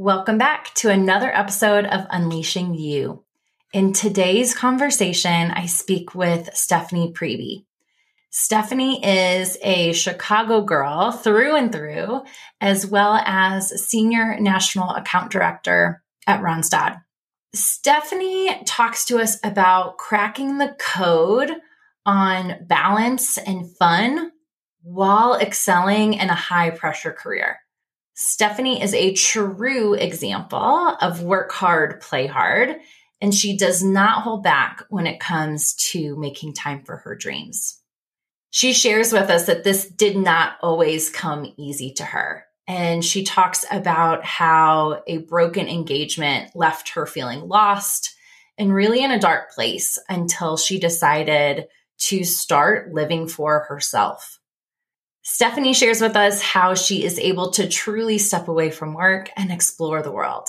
Welcome back to another episode of Unleashing You. In today's conversation, I speak with Stephanie Priebe. Stephanie is a Chicago girl through and through, as well as Senior National Account Director at Randstad. Stephanie talks to us about cracking the code on balance and fun while excelling in a high pressure career. Stephanie is a true example of work hard, play hard, and she does not hold back when it comes to making time for her dreams. She shares with us that this did not always come easy to her. And she talks about how a broken engagement left her feeling lost and really in a dark place until she decided to start living for herself. Stephanie shares with us how she is able to truly step away from work and explore the world.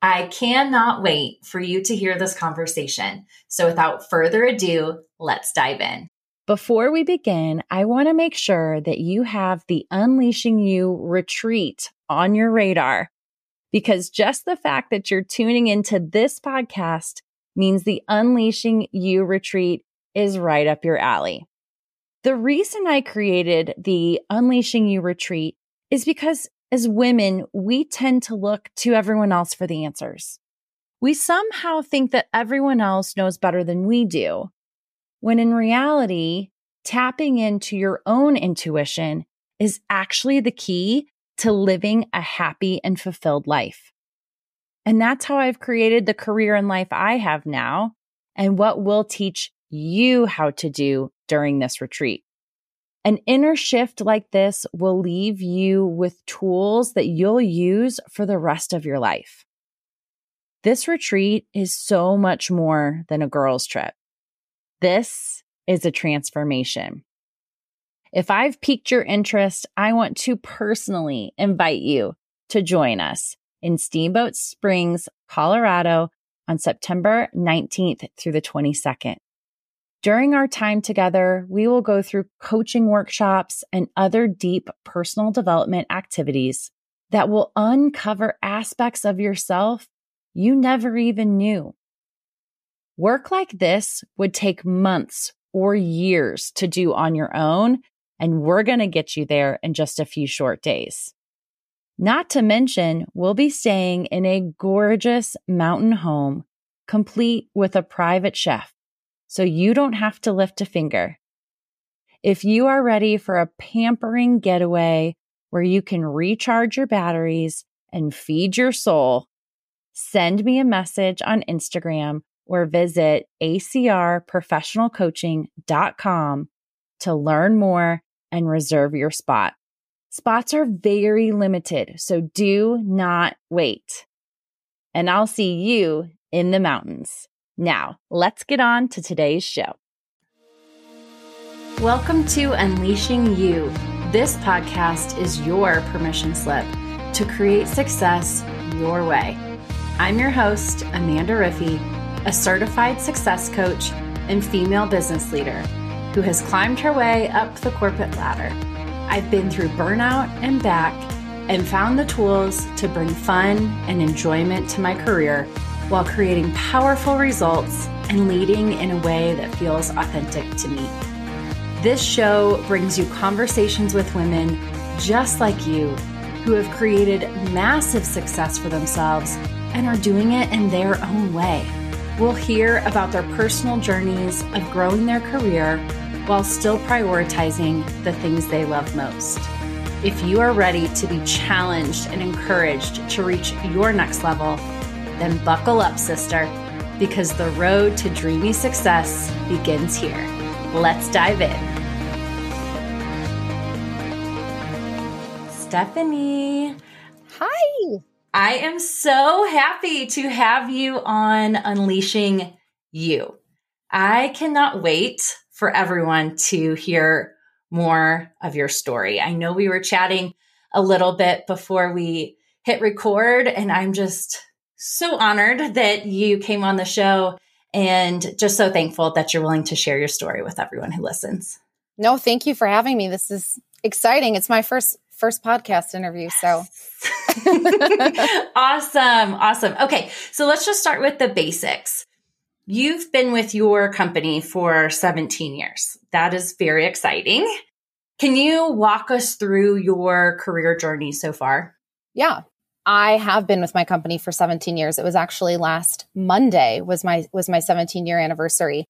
I cannot wait for you to hear this conversation. So without further ado, let's dive in. Before we begin, I want to make sure that you have the Unleashing You retreat on your radar because just the fact that you're tuning into this podcast means the Unleashing You retreat is right up your alley. The reason I created the Unleashing You retreat is because as women, we tend to look to everyone else for the answers. We somehow think that everyone else knows better than we do, when in reality, tapping into your own intuition is actually the key to living a happy and fulfilled life. And that's how I've created the career and life I have now and what we'll teach you how to do during this retreat. An inner shift like this will leave you with tools that you'll use for the rest of your life. This retreat is so much more than a girl's trip. This is a transformation. If I've piqued your interest, I want to personally invite you to join us in Steamboat Springs, Colorado on September 19th through the 22nd. During our time together, we will go through coaching workshops and other deep personal development activities that will uncover aspects of yourself you never even knew. Work like this would take months or years to do on your own, and we're going to get you there in just a few short days. Not to mention, we'll be staying in a gorgeous mountain home, complete with a private chef so you don't have to lift a finger. If you are ready for a pampering getaway where you can recharge your batteries and feed your soul, send me a message on Instagram or visit acrprofessionalcoaching.com to learn more and reserve your spot. Spots are very limited, so do not wait. And I'll see you in the mountains. Now, let's get on to today's show. Welcome to Unleashing You. This podcast is your permission slip to create success your way. I'm your host, Amanda Riffey, a certified success coach and female business leader who has climbed her way up the corporate ladder. I've been through burnout and back and found the tools to bring fun and enjoyment to my career while creating powerful results and leading in a way that feels authentic to me. This show brings you conversations with women just like you who have created massive success for themselves and are doing it in their own way. We'll hear about their personal journeys of growing their career while still prioritizing the things they love most. If you are ready to be challenged and encouraged to reach your next level, then buckle up, sister, because the road to dreamy success begins here. Let's dive in. Stephanie. Hi. I am so happy to have you on Unleashing You. I cannot wait for everyone to hear more of your story. I know we were chatting a little bit before we hit record, and I'm just so honored that you came on the show and just so thankful that you're willing to share your story with everyone who listens. No, thank you for having me. This is exciting. It's my first first podcast interview. So awesome. Awesome. Okay. So let's just start with the basics. You've been with your company for 17 years. That is very exciting. Can you walk us through your career journey so far? Yeah. I have been with my company for 17 years. It was actually last Monday was my was my 17 year anniversary.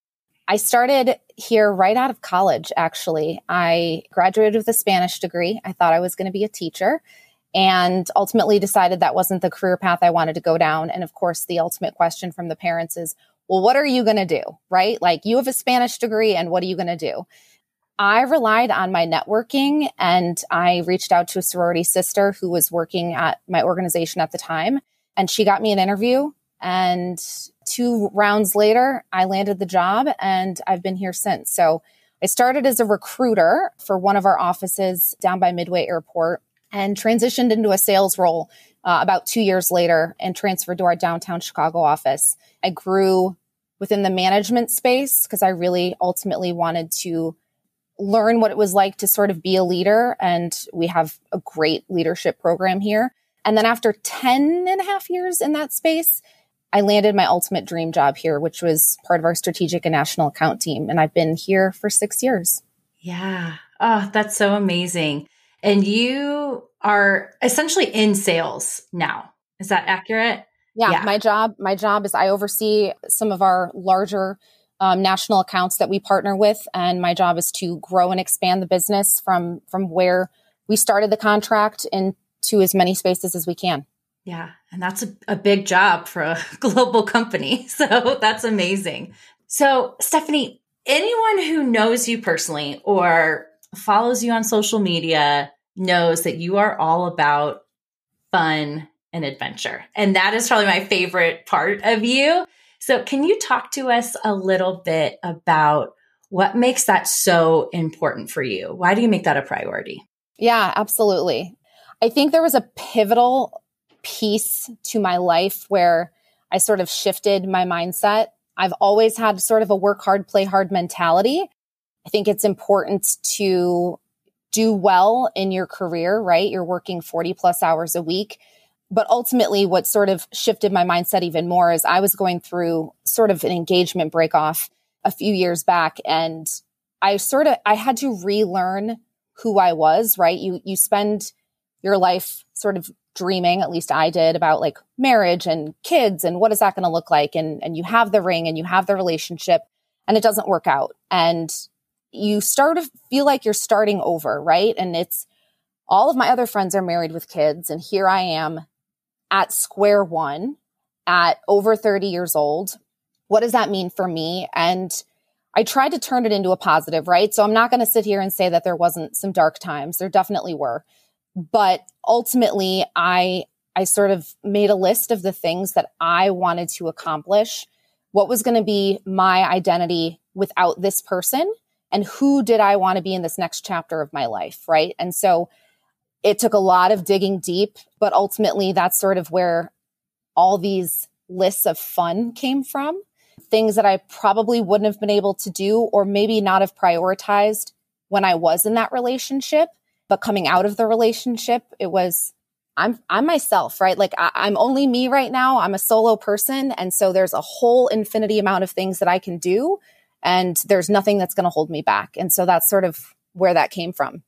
I started here right out of college actually. I graduated with a Spanish degree. I thought I was going to be a teacher and ultimately decided that wasn't the career path I wanted to go down. And of course, the ultimate question from the parents is, well, what are you going to do? Right? Like you have a Spanish degree and what are you going to do? I relied on my networking and I reached out to a sorority sister who was working at my organization at the time. And she got me an interview. And two rounds later, I landed the job and I've been here since. So I started as a recruiter for one of our offices down by Midway Airport and transitioned into a sales role uh, about two years later and transferred to our downtown Chicago office. I grew within the management space because I really ultimately wanted to learn what it was like to sort of be a leader. And we have a great leadership program here. And then after 10 and a half years in that space, I landed my ultimate dream job here, which was part of our strategic and national account team. And I've been here for six years. Yeah. Oh, that's so amazing. And you are essentially in sales now. Is that accurate? Yeah, yeah. My job, my job is I oversee some of our larger um, national accounts that we partner with, and my job is to grow and expand the business from from where we started the contract into as many spaces as we can. Yeah, and that's a, a big job for a global company. So that's amazing. So, Stephanie, anyone who knows you personally or follows you on social media knows that you are all about fun and adventure. And that is probably my favorite part of you. So, can you talk to us a little bit about what makes that so important for you? Why do you make that a priority? Yeah, absolutely. I think there was a pivotal piece to my life where I sort of shifted my mindset. I've always had sort of a work hard, play hard mentality. I think it's important to do well in your career, right? You're working 40 plus hours a week but ultimately what sort of shifted my mindset even more is I was going through sort of an engagement break off a few years back and I sort of I had to relearn who I was, right? You you spend your life sort of dreaming, at least I did, about like marriage and kids and what is that going to look like and and you have the ring and you have the relationship and it doesn't work out and you start to feel like you're starting over, right? And it's all of my other friends are married with kids and here I am at square one at over 30 years old. What does that mean for me? And I tried to turn it into a positive, right? So I'm not going to sit here and say that there wasn't some dark times. There definitely were. But ultimately, I I sort of made a list of the things that I wanted to accomplish. What was going to be my identity without this person? And who did I want to be in this next chapter of my life? Right. And so it took a lot of digging deep, but ultimately that's sort of where all these lists of fun came from. Things that I probably wouldn't have been able to do or maybe not have prioritized when I was in that relationship. But coming out of the relationship, it was I'm I'm myself, right? Like I, am only me right now. I'm a solo person, and so there's a whole infinity amount of things that I can do, and there's nothing that's going to hold me back. And so that's sort of where that came from.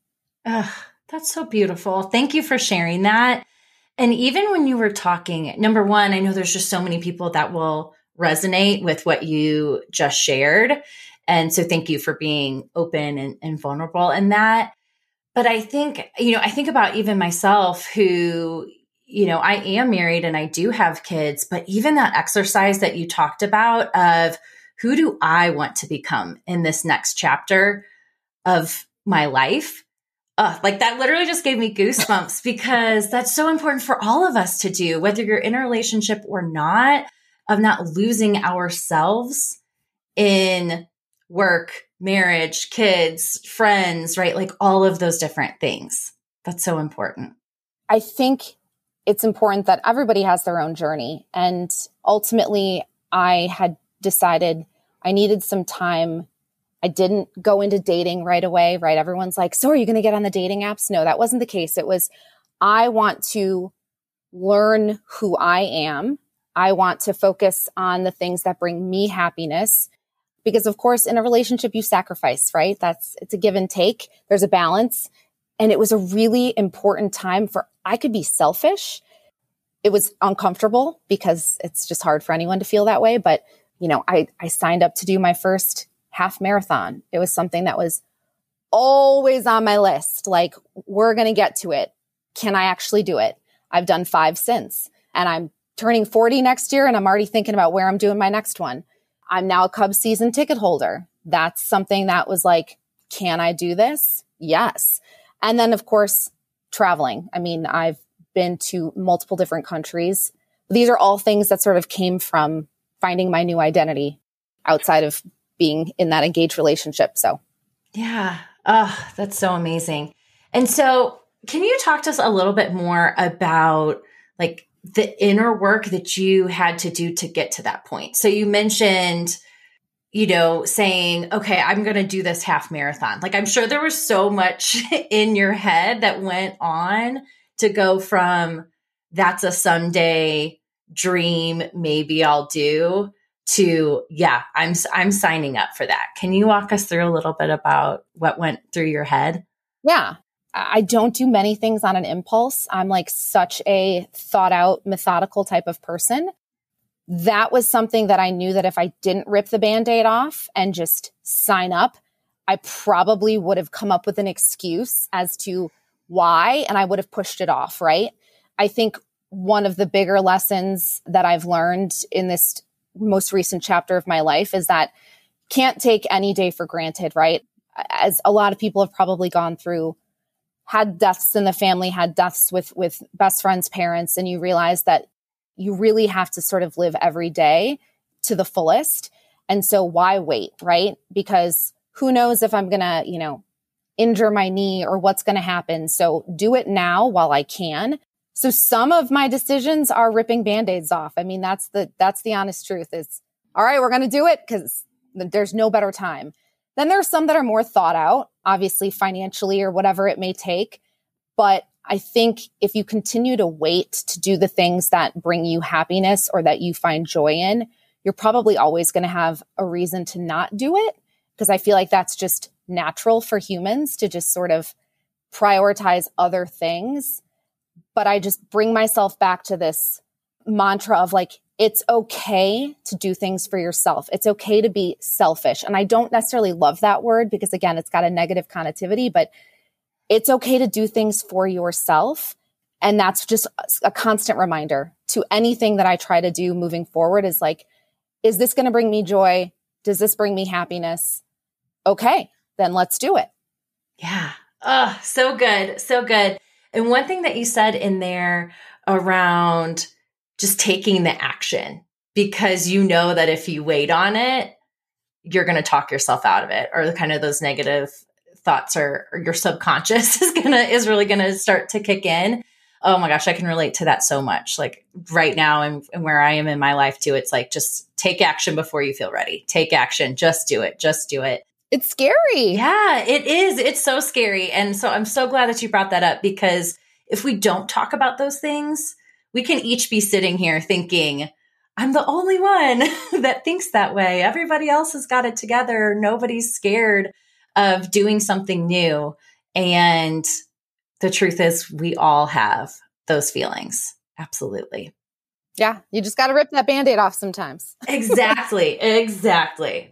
Ugh, that's so beautiful. Thank you for sharing that. And even when you were talking, number one, I know there's just so many people that will resonate with what you just shared. And so thank you for being open and, and vulnerable in that. But I think, you know, I think about even myself who, you know, I am married and I do have kids, but even that exercise that you talked about of who do I want to become in this next chapter of my life? Uh, like that literally just gave me goosebumps because that's so important for all of us to do, whether you're in a relationship or not, of not losing ourselves in work, marriage, kids, friends, right? Like all of those different things. That's so important. I think it's important that everybody has their own journey. And ultimately, I had decided I needed some time I didn't go into dating right away, right? Everyone's like, so are you going to get on the dating apps? No, that wasn't the case. It was, I want to learn who I am. I want to focus on the things that bring me happiness. Because of course, in a relationship, you sacrifice, right? That's, it's a give and take. There's a balance. And it was a really important time for, I could be selfish. It was uncomfortable because it's just hard for anyone to feel that way. But, you know, I, I signed up to do my first half marathon. It was something that was always on my list. Like, we're going to get to it. Can I actually do it? I've done five since and I'm turning 40 next year and I'm already thinking about where I'm doing my next one. I'm now a Cubs season ticket holder. That's something that was like, can I do this? Yes. And then, of course, traveling. I mean, I've been to multiple different countries. These are all things that sort of came from finding my new identity outside of being in that engaged relationship. So, yeah. Oh, that's so amazing. And so, can you talk to us a little bit more about like the inner work that you had to do to get to that point? So, you mentioned, you know, saying, okay, I'm going to do this half marathon. Like, I'm sure there was so much in your head that went on to go from that's a Sunday dream, maybe I'll do to yeah i'm i'm signing up for that. Can you walk us through a little bit about what went through your head? Yeah. I don't do many things on an impulse. I'm like such a thought out methodical type of person. That was something that i knew that if i didn't rip the band-aid off and just sign up i probably would have come up with an excuse as to why and i would have pushed it off right? I think one of the bigger lessons that I've learned in this most recent chapter of my life is that can't take any day for granted, right? As a lot of people have probably gone through, had deaths in the family, had deaths with with best friends' parents, and you realize that you really have to sort of live every day to the fullest. And so why wait, right? Because who knows if I'm gonna, you know, injure my knee or what's gonna happen. So do it now while I can so some of my decisions are ripping band-aids off. I mean, that's the, that's the honest truth is, all right, we're going to do it because there's no better time. Then there are some that are more thought out, obviously financially or whatever it may take. But I think if you continue to wait to do the things that bring you happiness or that you find joy in, you're probably always going to have a reason to not do it. Because I feel like that's just natural for humans to just sort of prioritize other things but I just bring myself back to this mantra of like, it's okay to do things for yourself. It's okay to be selfish. And I don't necessarily love that word because again, it's got a negative connotivity, but it's okay to do things for yourself. And that's just a constant reminder to anything that I try to do moving forward is like, is this going to bring me joy? Does this bring me happiness? Okay, then let's do it. Yeah. Oh, so good. So good. And one thing that you said in there around just taking the action because you know that if you wait on it, you're going to talk yourself out of it or the kind of those negative thoughts or, or your subconscious is going to is really going to start to kick in. Oh my gosh, I can relate to that so much. Like right now and, and where I am in my life too, it's like just take action before you feel ready. Take action, just do it, just do it. It's scary. Yeah, it is. It's so scary. And so I'm so glad that you brought that up because if we don't talk about those things, we can each be sitting here thinking, I'm the only one that thinks that way. Everybody else has got it together. Nobody's scared of doing something new. And the truth is, we all have those feelings. Absolutely. Yeah, you just got to rip that band aid off sometimes. exactly. Exactly.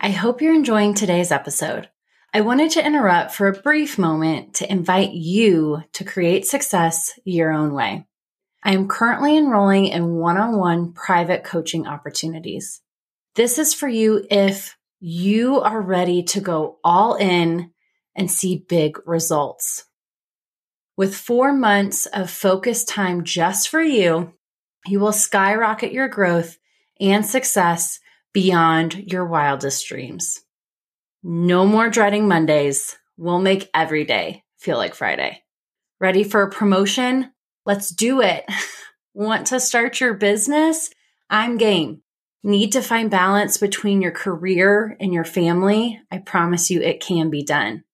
I hope you're enjoying today's episode. I wanted to interrupt for a brief moment to invite you to create success your own way. I am currently enrolling in one on one private coaching opportunities. This is for you if you are ready to go all in and see big results. With four months of focused time just for you, you will skyrocket your growth and success beyond your wildest dreams. No more dreading Mondays. We'll make every day feel like Friday. Ready for a promotion Let's do it. Want to start your business? I'm game. Need to find balance between your career and your family? I promise you it can be done.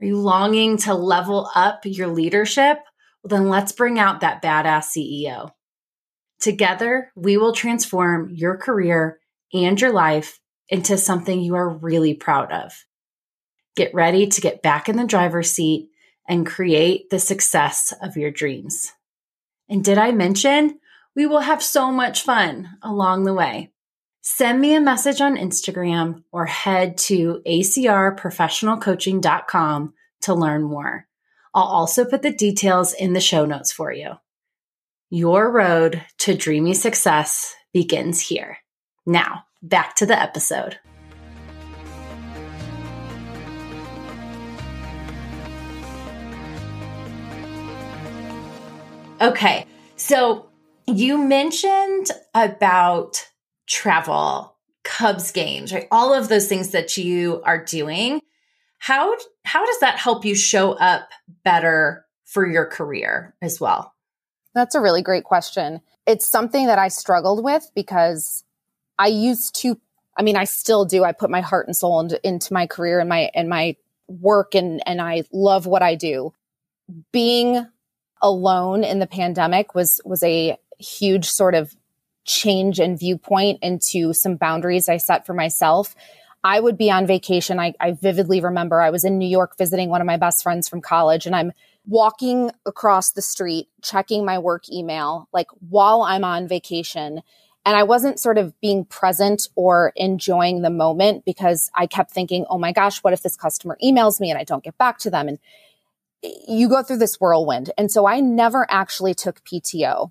Are you longing to level up your leadership? Well, then let's bring out that badass CEO. Together, we will transform your career and your life into something you are really proud of. Get ready to get back in the driver's seat and create the success of your dreams. And did I mention we will have so much fun along the way? Send me a message on Instagram or head to acrprofessionalcoaching.com to learn more. I'll also put the details in the show notes for you. Your road to dreamy success begins here. Now, back to the episode. Okay, so you mentioned about travel, Cubs games, right? All of those things that you are doing. How how does that help you show up better for your career as well? That's a really great question. It's something that I struggled with because I used to I mean I still do. I put my heart and soul into, into my career and my and my work and and I love what I do. Being alone in the pandemic was was a huge sort of change in viewpoint into some boundaries I set for myself. I would be on vacation. I, I, vividly remember I was in New York visiting one of my best friends from college, and I'm walking across the street, checking my work email, like while I'm on vacation. And I wasn't sort of being present or enjoying the moment because I kept thinking, oh my gosh, what if this customer emails me and I don't get back to them? And eh, you go through this whirlwind. And so I never actually took PTO.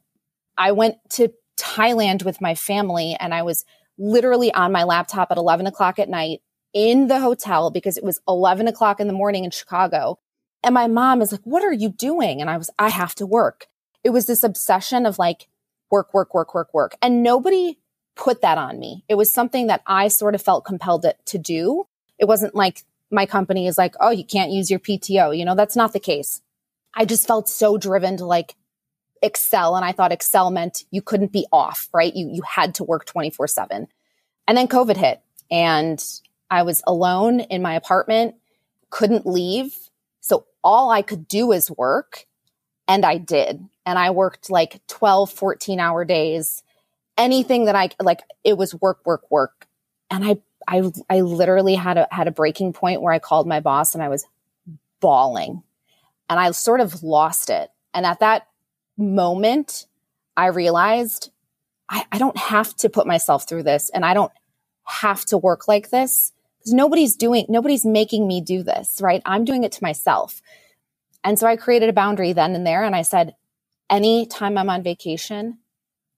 I went to Thailand with my family and I was literally on my laptop at 11 o'clock at night in the hotel because it was 11 o'clock in the morning in Chicago. And my mom is like, what are you doing? And I was, I have to work. It was this obsession of like work, work, work, work, work. And nobody put that on me. It was something that I sort of felt compelled to, do. It wasn't like my company is like, oh, you can't use your PTO. You know, that's not the case. I just felt so driven to like excel. And I thought excel meant you couldn't be off, right? You, you had to work 24 seven. And then COVID hit and I was alone in my apartment, couldn't leave. So all I could do is work. And I did. And I worked like 12, 14 hour days. Anything that I like, it was work, work, work. And I I I literally had a had a breaking point where I called my boss and I was bawling. And I sort of lost it. And at that moment, I realized I, I don't have to put myself through this and I don't have to work like this because nobody's doing, nobody's making me do this, right? I'm doing it to myself. And so I created a boundary then and there. And I said, anytime I'm on vacation,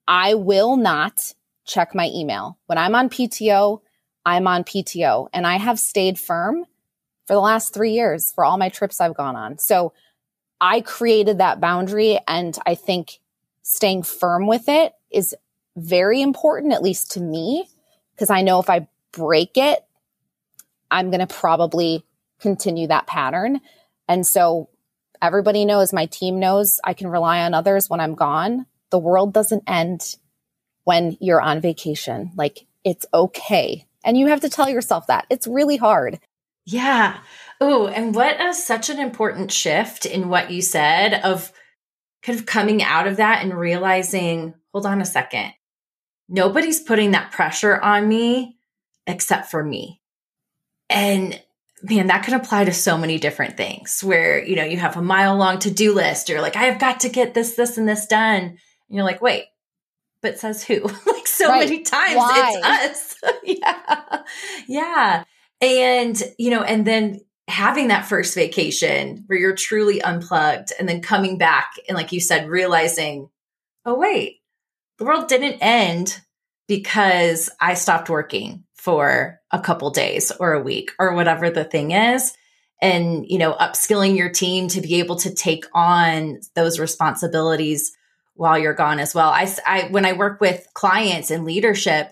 I will not check my email. When I'm on PTO, I'm on PTO and I have stayed firm for the last three years for all my trips I've gone on. So I created that boundary and I think staying firm with it is very important, at least to me, because I know if I break it, I'm going to probably continue that pattern. And so everybody knows, my team knows I can rely on others when I'm gone. The world doesn't end when you're on vacation. Like it's okay and you have to tell yourself that. It's really hard. Yeah. Oh, and what a such an important shift in what you said of kind of coming out of that and realizing, hold on a second. Nobody's putting that pressure on me except for me. And man, that can apply to so many different things where, you know, you have a mile long to do list. You're like, I have got to get this, this, and this done. And you're like, wait, but says who? like so right. many times Why? it's us. yeah. Yeah. And, you know, and then having that first vacation where you're truly unplugged and then coming back and like you said realizing, "Oh wait, the world didn't end because I stopped working for a couple days or a week or whatever the thing is." And, you know, upskilling your team to be able to take on those responsibilities while you're gone as well. I, I when I work with clients and leadership,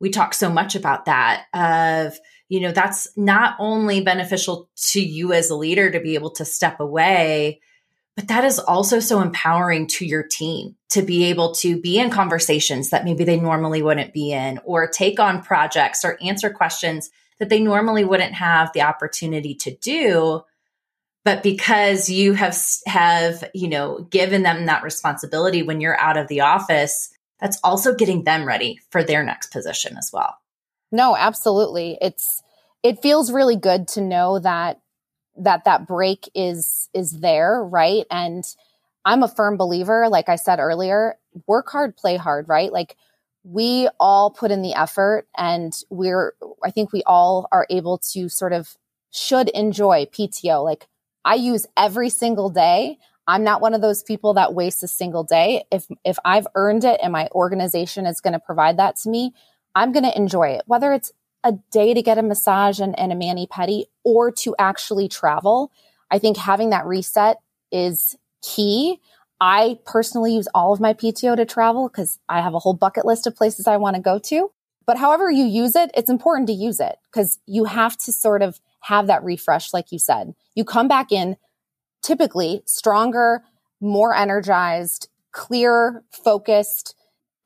we talk so much about that of you know that's not only beneficial to you as a leader to be able to step away but that is also so empowering to your team to be able to be in conversations that maybe they normally wouldn't be in, or take on projects or answer questions that they normally wouldn't have the opportunity to do. But because you have, have, you know, given them that responsibility when you're out of the office, that's also getting them ready for their next position as well. No, absolutely. It's, it feels really good to know that that that break is is there right? And i'm a firm believer like i said earlier work hard play hard right? Like we all put in the effort and we're i think we all are able to sort of should enjoy pto like i use every single day. I'm not one of those people that wastes a single day. If if i've earned it and my organization is going to provide that to me i'm going to enjoy it whether it's a day to get a massage and, and a mani pedi or to actually travel. I think having that reset is key. I personally use all of my PTO to travel because I have a whole bucket list of places I want to go to. But however you use it, it's important to use it because you have to sort of have that refresh, like you said. You come back in typically stronger, more energized, clear, focused,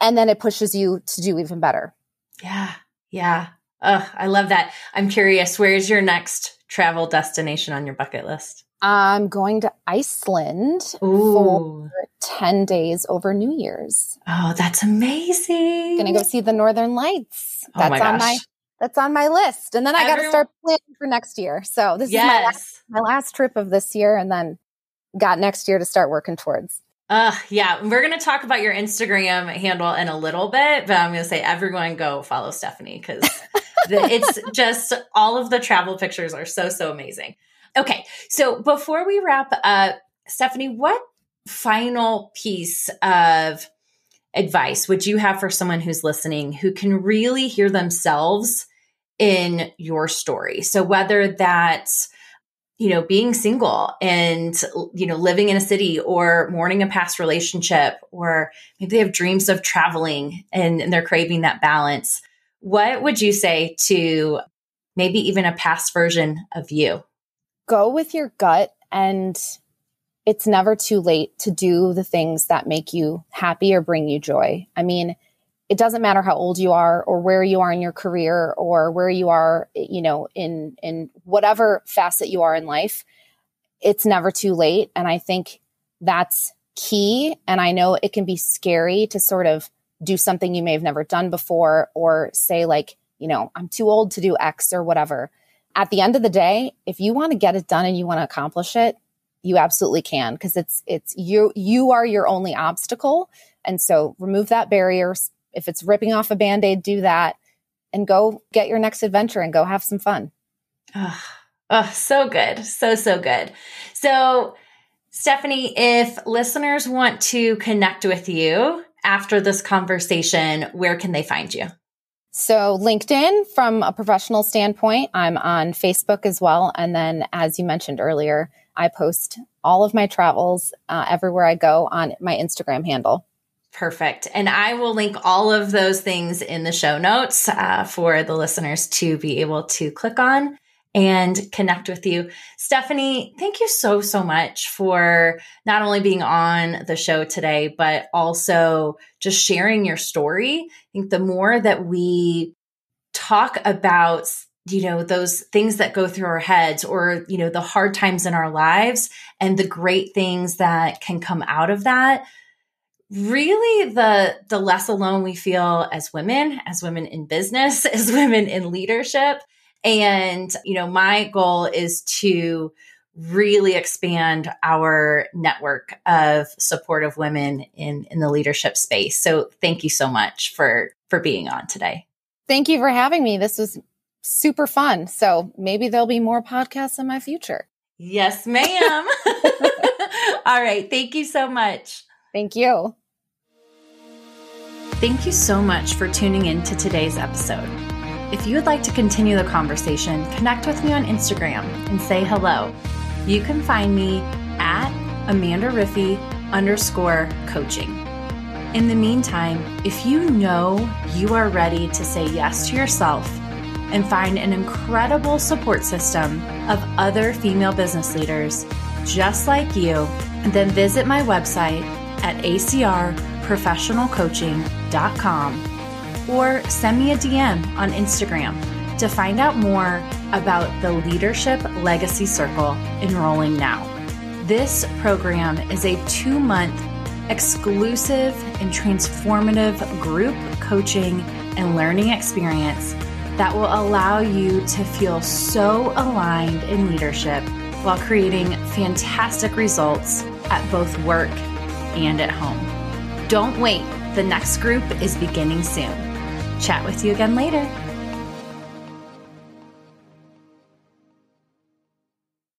and then it pushes you to do even better. Yeah. Yeah. Oh, I love that. I'm curious, where's your next travel destination on your bucket list? I'm going to Iceland Ooh. for 10 days over New Year's. Oh, that's amazing. Gonna go see the Northern Lights. That's oh my on my that's on my list. And then I got to start planning for next year. So this yes. is my last, my last trip of this year and then got next year to start working towards. Uh, yeah, we're going to talk about your Instagram handle in a little bit, but I'm going to say everyone go follow Stephanie because it's just all of the travel pictures are so, so amazing. Okay. So before we wrap up, Stephanie, what final piece of advice would you have for someone who's listening who can really hear themselves in your story? So whether that's you know, being single and, you know, living in a city or mourning a past relationship, or maybe they have dreams of traveling and, and, they're craving that balance. What would you say to maybe even a past version of you? Go with your gut and it's never too late to do the things that make you happy or bring you joy. I mean, it doesn't matter how old you are or where you are in your career or where you are you know in in whatever facet you are in life it's never too late. And i think that's key. And i know it can be scary to sort of do something you may have never done before or say like you know i'm too old to do x or whatever. At the end of the day if you want to get it done and you want to accomplish it you absolutely can because it's it's you you are your only obstacle. And so remove that barrier if it's ripping off a band aid, do that and go get your next adventure and go have some fun. Oh, oh, so good. So, so good. So, Stephanie, if listeners want to connect with you after this conversation, where can they find you? So, LinkedIn, from a professional standpoint, I'm on Facebook as well. And then, as you mentioned earlier, I post all of my travels uh, everywhere I go on my Instagram handle. Perfect. And I will link all of those things in the show notes uh, for the listeners to be able to click on and connect with you. Stephanie, thank you so, so much for not only being on the show today, but also just sharing your story. I think the more that we talk about you know those things that go through our heads or you know the hard times in our lives and the great things that can come out of that really the the less alone we feel as women as women in business as women in leadership. And you know my goal is to really expand our network of supportive women in in the leadership space. So thank you so much for for being on today. Thank you for having me. This was super fun. So maybe there'll be more podcasts in my future. Yes ma'am. All right. Thank you so much Thank you. Thank you so much for tuning in to today's episode. If you would like to continue the conversation, connect with me on Instagram and say hello. You can find me at Amanda Riffy underscore coaching. In the meantime, if you know you are ready to say yes to yourself and find an incredible support system of other female business leaders, just like you, then visit my website at acrprofessionalcoaching.com or send me a DM on Instagram to find out more about the Leadership Legacy Circle enrolling now. This program is a two month exclusive and transformative group coaching and learning experience that will allow you to feel so aligned in leadership while creating fantastic results at both work and at home. Don't wait, the next group is beginning soon. Chat with you again later.